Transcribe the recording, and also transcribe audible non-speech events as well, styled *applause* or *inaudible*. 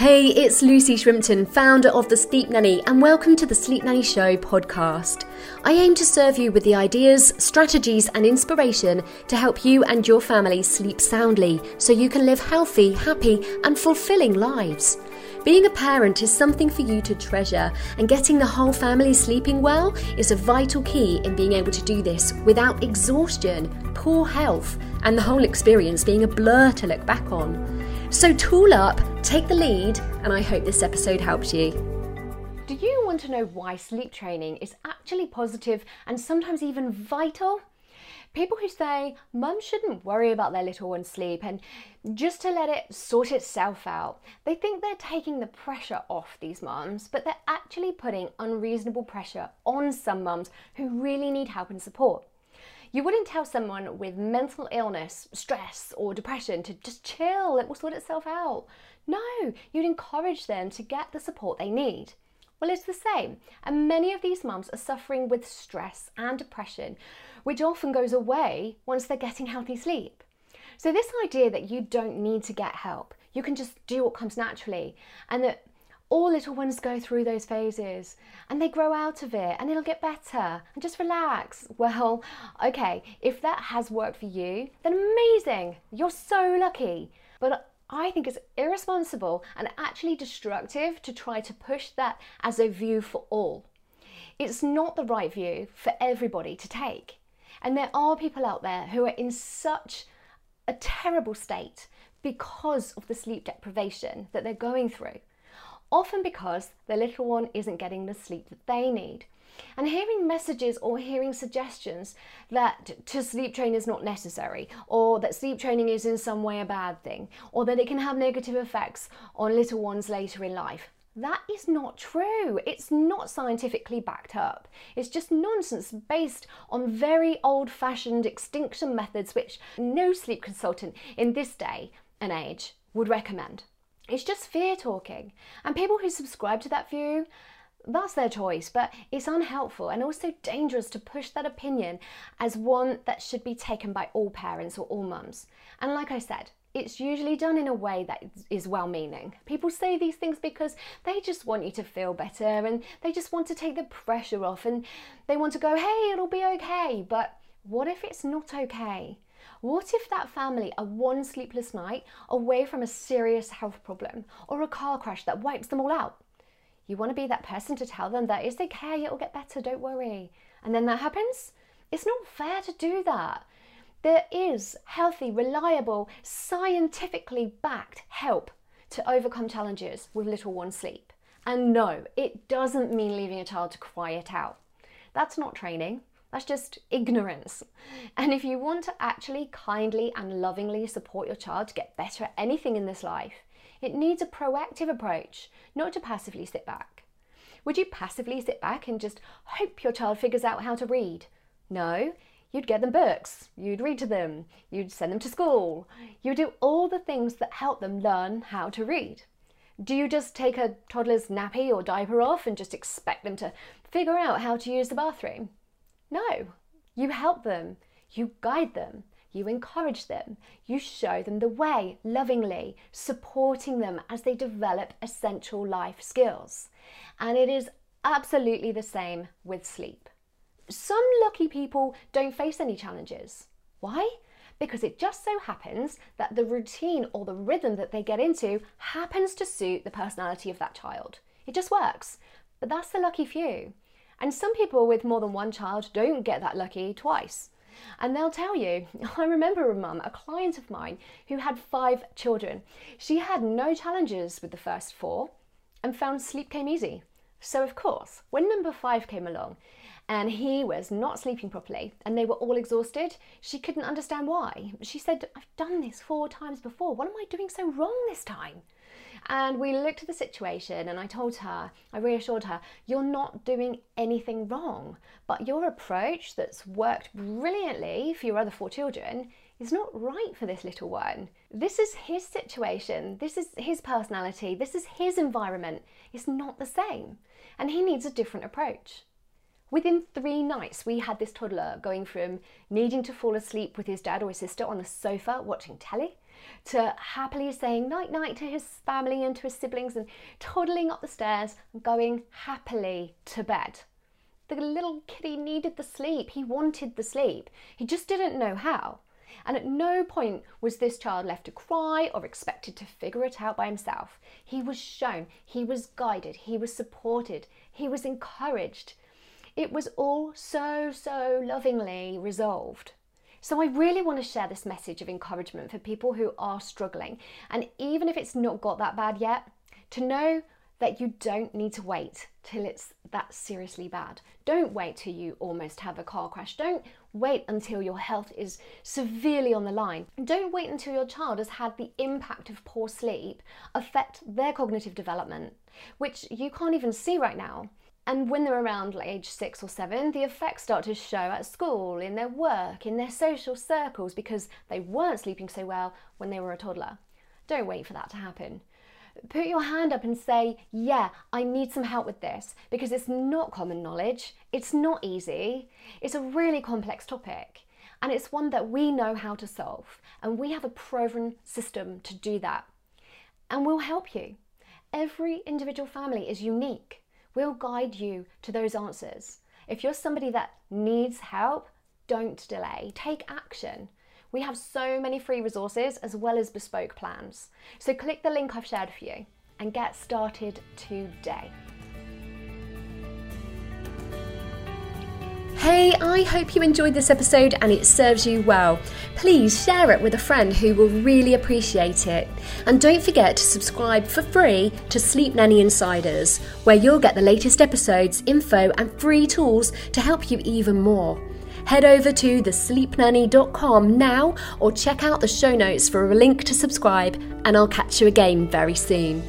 Hey, it's Lucy Shrimpton, founder of The Sleep Nanny, and welcome to the Sleep Nanny Show podcast. I aim to serve you with the ideas, strategies, and inspiration to help you and your family sleep soundly so you can live healthy, happy, and fulfilling lives. Being a parent is something for you to treasure, and getting the whole family sleeping well is a vital key in being able to do this without exhaustion, poor health, and the whole experience being a blur to look back on. So tool up, take the lead, and I hope this episode helps you. Do you want to know why sleep training is actually positive and sometimes even vital? People who say mum shouldn't worry about their little one's sleep and just to let it sort itself out, they think they're taking the pressure off these mums, but they're actually putting unreasonable pressure on some mums who really need help and support. You wouldn't tell someone with mental illness, stress, or depression to just chill, it will sort itself out. No, you'd encourage them to get the support they need. Well, it's the same, and many of these mums are suffering with stress and depression, which often goes away once they're getting healthy sleep. So, this idea that you don't need to get help, you can just do what comes naturally, and that all little ones go through those phases and they grow out of it and it'll get better and just relax. Well, okay, if that has worked for you, then amazing. You're so lucky. But I think it's irresponsible and actually destructive to try to push that as a view for all. It's not the right view for everybody to take. And there are people out there who are in such a terrible state because of the sleep deprivation that they're going through often because the little one isn't getting the sleep that they need. And hearing messages or hearing suggestions that to sleep train is not necessary, or that sleep training is in some way a bad thing, or that it can have negative effects on little ones later in life. That is not true. It's not scientifically backed up. It's just nonsense based on very old fashioned extinction methods, which no sleep consultant in this day and age would recommend. It's just fear talking. And people who subscribe to that view, that's their choice, but it's unhelpful and also dangerous to push that opinion as one that should be taken by all parents or all mums. And like I said, it's usually done in a way that is well meaning. People say these things because they just want you to feel better and they just want to take the pressure off and they want to go, hey, it'll be okay. But what if it's not okay? What if that family are one sleepless night away from a serious health problem or a car crash that wipes them all out? You want to be that person to tell them that it's okay, it'll get better, don't worry. And then that happens? It's not fair to do that. There is healthy, reliable, scientifically backed help to overcome challenges with little one sleep. And no, it doesn't mean leaving a child to cry it out. That's not training. That's just ignorance. And if you want to actually kindly and lovingly support your child to get better at anything in this life, it needs a proactive approach, not to passively sit back. Would you passively sit back and just hope your child figures out how to read? No, you'd get them books, you'd read to them, you'd send them to school, you'd do all the things that help them learn how to read. Do you just take a toddler's nappy or diaper off and just expect them to figure out how to use the bathroom? No, you help them, you guide them, you encourage them, you show them the way lovingly, supporting them as they develop essential life skills. And it is absolutely the same with sleep. Some lucky people don't face any challenges. Why? Because it just so happens that the routine or the rhythm that they get into happens to suit the personality of that child. It just works. But that's the lucky few. And some people with more than one child don't get that lucky twice. And they'll tell you, *laughs* I remember a mum, a client of mine, who had five children. She had no challenges with the first four and found sleep came easy. So, of course, when number five came along and he was not sleeping properly and they were all exhausted, she couldn't understand why. She said, I've done this four times before. What am I doing so wrong this time? And we looked at the situation and I told her, I reassured her, you're not doing anything wrong, but your approach that's worked brilliantly for your other four children is not right for this little one. This is his situation, this is his personality, this is his environment. It's not the same. And he needs a different approach. Within three nights, we had this toddler going from needing to fall asleep with his dad or his sister on the sofa watching telly to happily saying night night to his family and to his siblings and toddling up the stairs and going happily to bed. The little kitty needed the sleep. He wanted the sleep. He just didn't know how. And at no point was this child left to cry or expected to figure it out by himself. He was shown, he was guided, he was supported, he was encouraged. It was all so, so lovingly resolved. So, I really want to share this message of encouragement for people who are struggling. And even if it's not got that bad yet, to know that you don't need to wait till it's that seriously bad. Don't wait till you almost have a car crash. Don't wait until your health is severely on the line. Don't wait until your child has had the impact of poor sleep affect their cognitive development, which you can't even see right now. And when they're around like age six or seven, the effects start to show at school, in their work, in their social circles because they weren't sleeping so well when they were a toddler. Don't wait for that to happen put your hand up and say, Yeah, I need some help with this because it's not common knowledge, it's not easy, it's a really complex topic, and it's one that we know how to solve, and we have a proven system to do that. And we'll help you. Every individual family is unique. We'll guide you to those answers. If you're somebody that needs help, don't delay, take action. We have so many free resources as well as bespoke plans. So click the link I've shared for you and get started today. Hey, I hope you enjoyed this episode and it serves you well. Please share it with a friend who will really appreciate it. And don't forget to subscribe for free to Sleep Nanny Insiders, where you'll get the latest episodes, info, and free tools to help you even more. Head over to thesleepnanny.com now or check out the show notes for a link to subscribe, and I'll catch you again very soon.